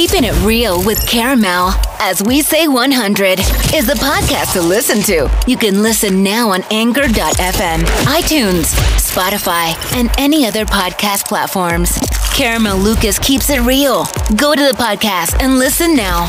Keeping It Real with Caramel, as we say 100, is the podcast to listen to. You can listen now on Anchor.fm, iTunes, Spotify, and any other podcast platforms. Caramel Lucas keeps it real. Go to the podcast and listen now.